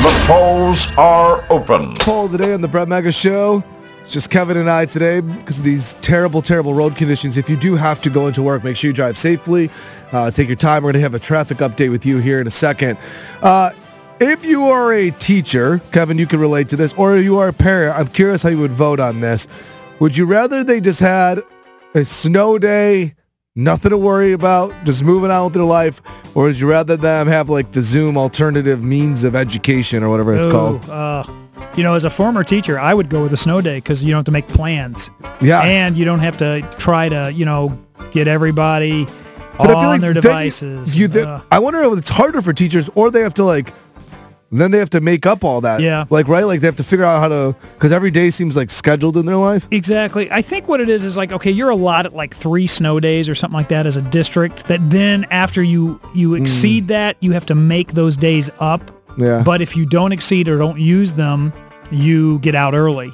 The polls are open. poll today on the Brett Mega Show. It's just Kevin and I today because of these terrible, terrible road conditions. If you do have to go into work, make sure you drive safely. Uh, take your time. We're going to have a traffic update with you here in a second. Uh, if you are a teacher, Kevin, you can relate to this, or you are a parent, I'm curious how you would vote on this. Would you rather they just had a snow day, nothing to worry about, just moving on with their life, or would you rather them have like the Zoom alternative means of education or whatever it's Ooh, called? Uh, you know, as a former teacher, I would go with a snow day because you don't have to make plans. Yes. And you don't have to try to, you know, get everybody But on I feel like their you- devices. You, th- Ugh. I wonder if it's harder for teachers, or they have to like, then they have to make up all that. Yeah. Like right, like they have to figure out how to, because every day seems like scheduled in their life. Exactly. I think what it is is like, okay, you're allotted like three snow days or something like that as a district. That then after you you exceed that, you have to make those days up. Yeah. But if you don't exceed or don't use them, you get out early.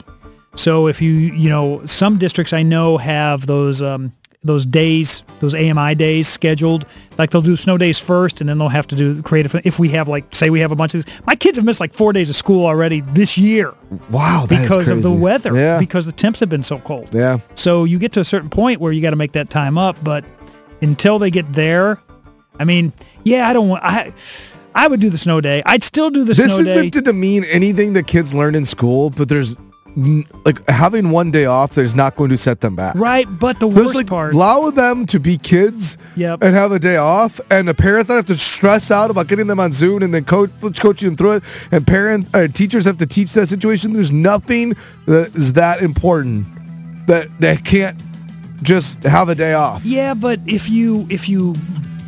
So if you you know some districts I know have those um, those days those AMI days scheduled. Like they'll do snow days first, and then they'll have to do creative. If we have like say we have a bunch of these, my kids have missed like four days of school already this year Wow, because of the weather. Yeah. Because the temps have been so cold. yeah. So you get to a certain point where you got to make that time up, but until they get there, I mean, yeah, I don't want I I would do the snow day. I'd still do the This snow day. This isn't to demean anything that kids learn in school, but there's like having one day off. There's not going to set them back. right, but the There's worst like part allow them to be kids Yep. and have a day off, and the parents don't have to stress out about getting them on Zoom and then coach coaching them through it. And parents uh, teachers have to teach that situation. There's nothing that is that important that they can't just have a day off. Yeah, but if you if you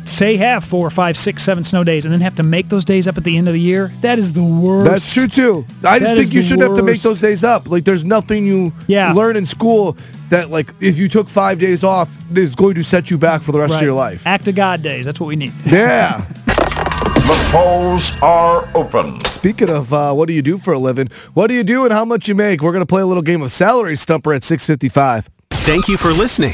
say have four, five, six, seven snow days and then have to make those days up at the end of the year, that is the worst. That's true too. I just That think is you the should have to make those days up. Like there's nothing you Yeah. learn in school that like if you took five days off is going to set you back for the rest Right. of your life. Act of God days. That's what we need. Yeah. The polls are open. Speaking of uh, what do you do for a living, what do you do and how much you make? We're gonna play a little game of salary stumper at 6:55. Thank you for listening.